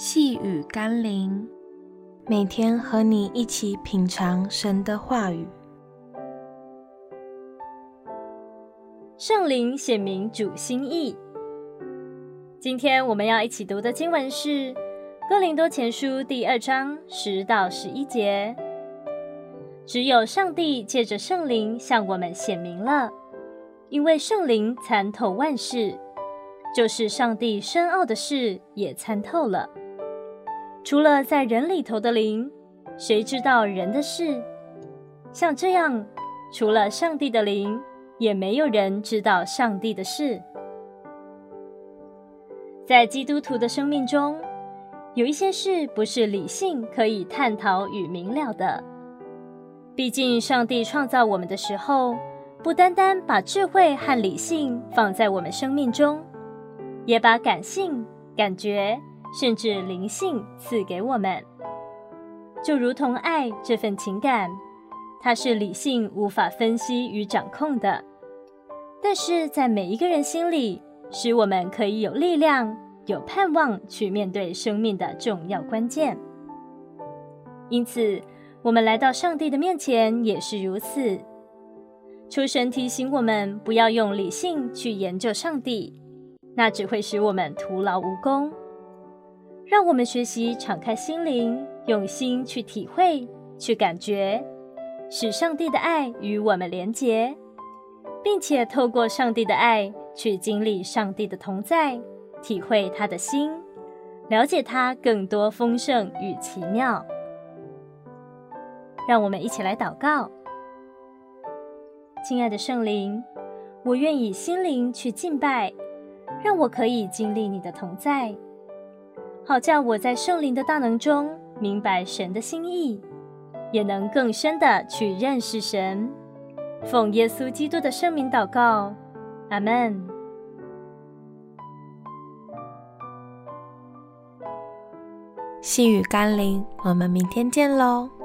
细雨甘霖，每天和你一起品尝神的话语。圣灵显明主心意。今天我们要一起读的经文是《哥林多前书》第二章十到十一节。只有上帝借着圣灵向我们显明了，因为圣灵参透万事，就是上帝深奥的事也参透了。除了在人里头的灵，谁知道人的事？像这样，除了上帝的灵，也没有人知道上帝的事。在基督徒的生命中，有一些事不是理性可以探讨与明了的。毕竟，上帝创造我们的时候，不单单把智慧和理性放在我们生命中，也把感性、感觉。甚至灵性赐给我们，就如同爱这份情感，它是理性无法分析与掌控的，但是在每一个人心里，使我们可以有力量、有盼望去面对生命的重要关键。因此，我们来到上帝的面前也是如此。求神提醒我们，不要用理性去研究上帝，那只会使我们徒劳无功。让我们学习敞开心灵，用心去体会、去感觉，使上帝的爱与我们连结，并且透过上帝的爱去经历上帝的同在，体会他的心，了解他更多丰盛与奇妙。让我们一起来祷告：亲爱的圣灵，我愿以心灵去敬拜，让我可以经历你的同在。好叫我在圣灵的大能中明白神的心意，也能更深的去认识神。奉耶稣基督的圣名祷告，阿门。细雨甘霖，我们明天见喽。